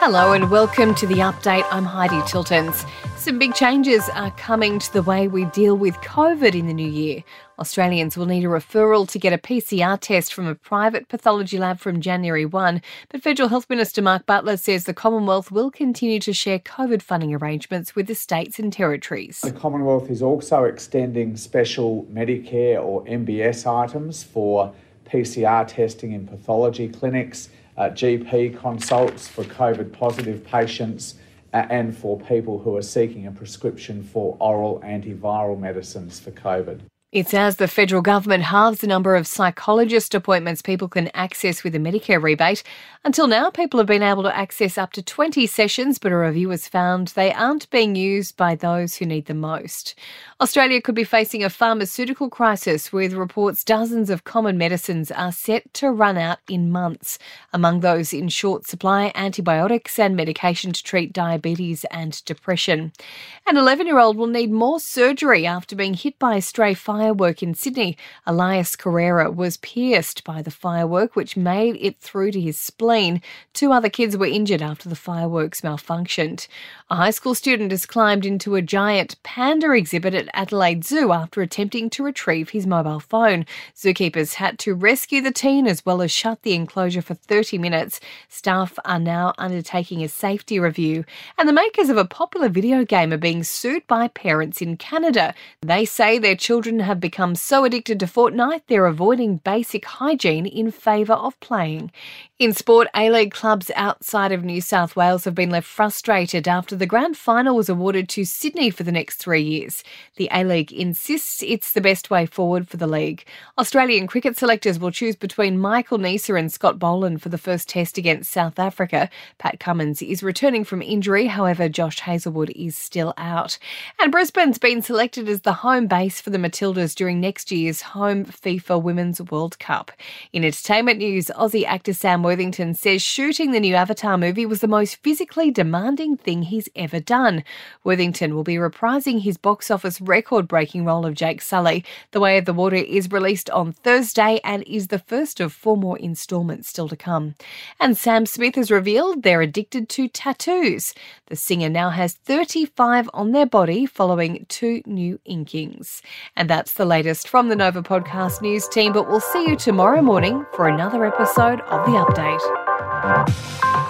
Hello and welcome to the update. I'm Heidi Tiltons. Some big changes are coming to the way we deal with COVID in the new year. Australians will need a referral to get a PCR test from a private pathology lab from January 1, but Federal Health Minister Mark Butler says the Commonwealth will continue to share COVID funding arrangements with the states and territories. The Commonwealth is also extending special Medicare or MBS items for PCR testing in pathology clinics, uh, GP consults for COVID positive patients, uh, and for people who are seeking a prescription for oral antiviral medicines for COVID. It's as the federal government halves the number of psychologist appointments people can access with a Medicare rebate. Until now, people have been able to access up to 20 sessions, but a review has found they aren't being used by those who need them most. Australia could be facing a pharmaceutical crisis with reports dozens of common medicines are set to run out in months. Among those in short supply, antibiotics and medication to treat diabetes and depression. An 11 year old will need more surgery after being hit by a stray fire firework in Sydney. Elias Carrera was pierced by the firework, which made it through to his spleen. Two other kids were injured after the fireworks malfunctioned. A high school student has climbed into a giant panda exhibit at Adelaide Zoo after attempting to retrieve his mobile phone. Zookeepers had to rescue the teen as well as shut the enclosure for 30 minutes. Staff are now undertaking a safety review. And the makers of a popular video game are being sued by parents in Canada. They say their children have become so addicted to Fortnite they're avoiding basic hygiene in favour of playing. In sport, A League clubs outside of New South Wales have been left frustrated after the grand final was awarded to Sydney for the next three years. The A League insists it's the best way forward for the league. Australian cricket selectors will choose between Michael Neser and Scott Boland for the first test against South Africa. Pat Cummins is returning from injury, however, Josh Hazlewood is still out. And Brisbane's been selected as the home base for the Matildas during next year's home FIFA Women's World Cup. In entertainment news, Aussie actor Sam Worthington says shooting the new Avatar movie was the most physically demanding thing he's ever done. Worthington will be reprising his box office record breaking role of Jake Sully. The Way of the Water is released on Thursday and is the first of four more installments still to come. And Sam Smith has revealed they're addicted to tattoos. The singer now has 35 on their body following two new inkings. And that's the latest from the Nova Podcast News team, but we'll see you tomorrow morning for another episode of The Update.